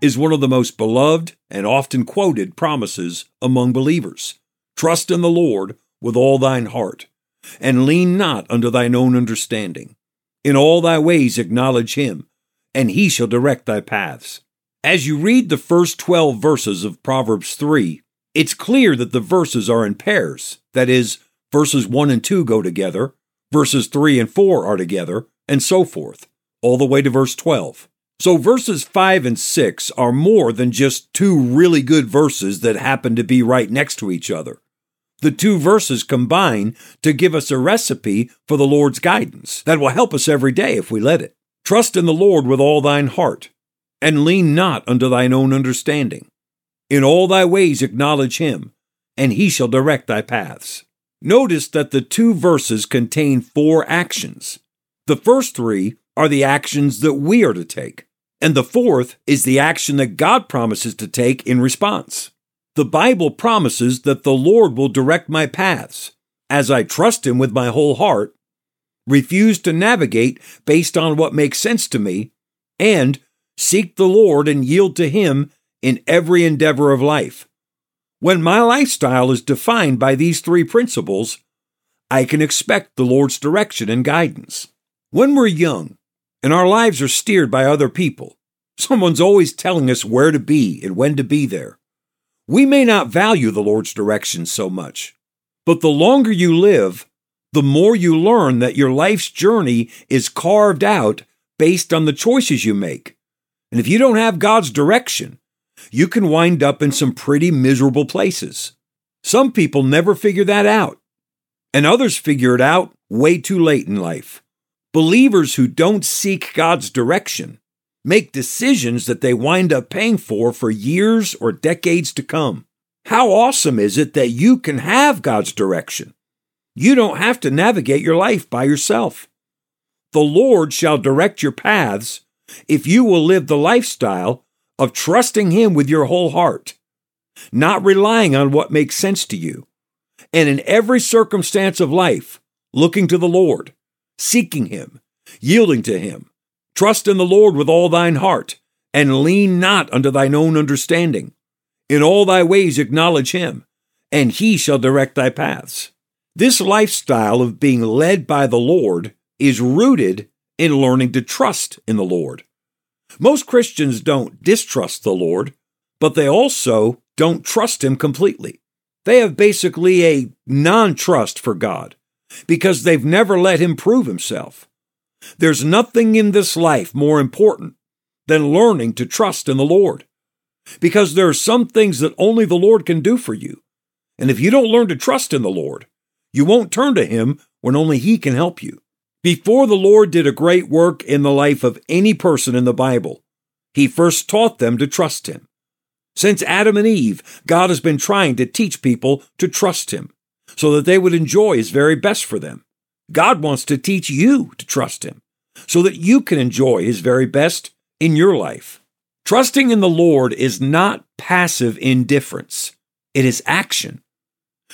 is one of the most beloved and often quoted promises among believers. Trust in the Lord with all thine heart, and lean not unto thine own understanding. In all thy ways acknowledge him, and he shall direct thy paths. As you read the first 12 verses of Proverbs 3, it's clear that the verses are in pairs. That is, verses 1 and 2 go together, verses 3 and 4 are together, and so forth, all the way to verse 12. So verses 5 and 6 are more than just two really good verses that happen to be right next to each other. The two verses combine to give us a recipe for the Lord's guidance that will help us every day if we let it. Trust in the Lord with all thine heart, and lean not unto thine own understanding. In all thy ways acknowledge him, and he shall direct thy paths. Notice that the two verses contain four actions. The first three are the actions that we are to take. And the fourth is the action that God promises to take in response. The Bible promises that the Lord will direct my paths as I trust Him with my whole heart, refuse to navigate based on what makes sense to me, and seek the Lord and yield to Him in every endeavor of life. When my lifestyle is defined by these three principles, I can expect the Lord's direction and guidance. When we're young, and our lives are steered by other people. Someone's always telling us where to be and when to be there. We may not value the Lord's direction so much, but the longer you live, the more you learn that your life's journey is carved out based on the choices you make. And if you don't have God's direction, you can wind up in some pretty miserable places. Some people never figure that out, and others figure it out way too late in life. Believers who don't seek God's direction make decisions that they wind up paying for for years or decades to come. How awesome is it that you can have God's direction? You don't have to navigate your life by yourself. The Lord shall direct your paths if you will live the lifestyle of trusting Him with your whole heart, not relying on what makes sense to you, and in every circumstance of life, looking to the Lord seeking Him, yielding to Him. Trust in the Lord with all thine heart, and lean not unto thine own understanding. In all thy ways acknowledge Him, and He shall direct thy paths. This lifestyle of being led by the Lord is rooted in learning to trust in the Lord. Most Christians don't distrust the Lord, but they also don't trust Him completely. They have basically a non trust for God because they've never let him prove himself. There's nothing in this life more important than learning to trust in the Lord, because there are some things that only the Lord can do for you. And if you don't learn to trust in the Lord, you won't turn to him when only he can help you. Before the Lord did a great work in the life of any person in the Bible, he first taught them to trust him. Since Adam and Eve, God has been trying to teach people to trust him so that they would enjoy His very best for them. God wants to teach you to trust Him so that you can enjoy His very best in your life. Trusting in the Lord is not passive indifference, it is action.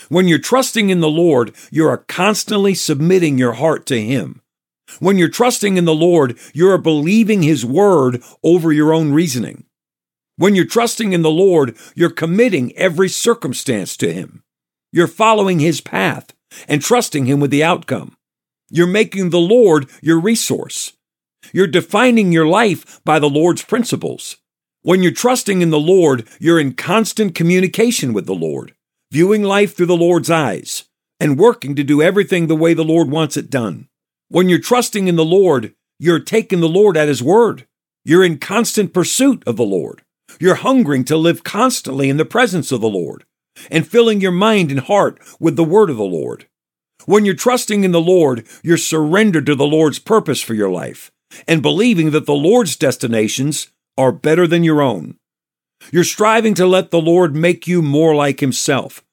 When you're trusting in the Lord, you are constantly submitting your heart to Him. When you're trusting in the Lord, you are believing His word over your own reasoning. When you're trusting in the Lord, you're committing every circumstance to Him. You're following His path and trusting Him with the outcome. You're making the Lord your resource. You're defining your life by the Lord's principles. When you're trusting in the Lord, you're in constant communication with the Lord, viewing life through the Lord's eyes, and working to do everything the way the Lord wants it done. When you're trusting in the Lord, you're taking the Lord at His word. You're in constant pursuit of the Lord. You're hungering to live constantly in the presence of the Lord and filling your mind and heart with the word of the Lord. When you're trusting in the Lord, you're surrendered to the Lord's purpose for your life and believing that the Lord's destinations are better than your own. You're striving to let the Lord make you more like Himself.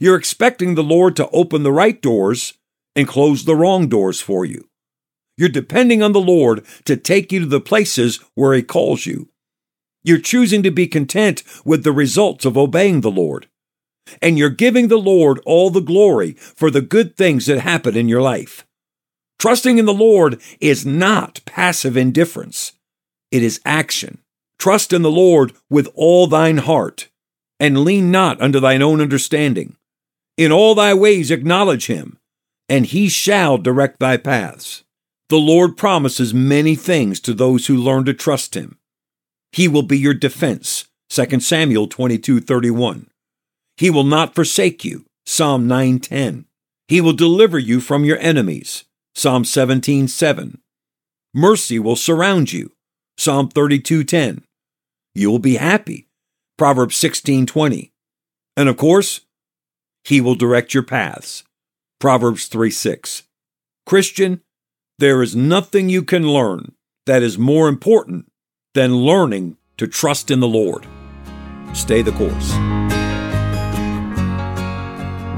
You're expecting the Lord to open the right doors and close the wrong doors for you. You're depending on the Lord to take you to the places where He calls you. You're choosing to be content with the results of obeying the Lord. And you're giving the Lord all the glory for the good things that happen in your life. Trusting in the Lord is not passive indifference. It is action. Trust in the Lord with all thine heart, and lean not unto thine own understanding. In all thy ways acknowledge him, and he shall direct thy paths. The Lord promises many things to those who learn to trust him. He will be your defense. 2 Samuel 22:31. He will not forsake you. Psalm 9:10. He will deliver you from your enemies. Psalm 17:7. Mercy will surround you. Psalm 32:10. You will be happy. Proverbs 16:20. And of course, he will direct your paths. Proverbs 3:6. Christian, there is nothing you can learn that is more important than learning to trust in the Lord. Stay the course.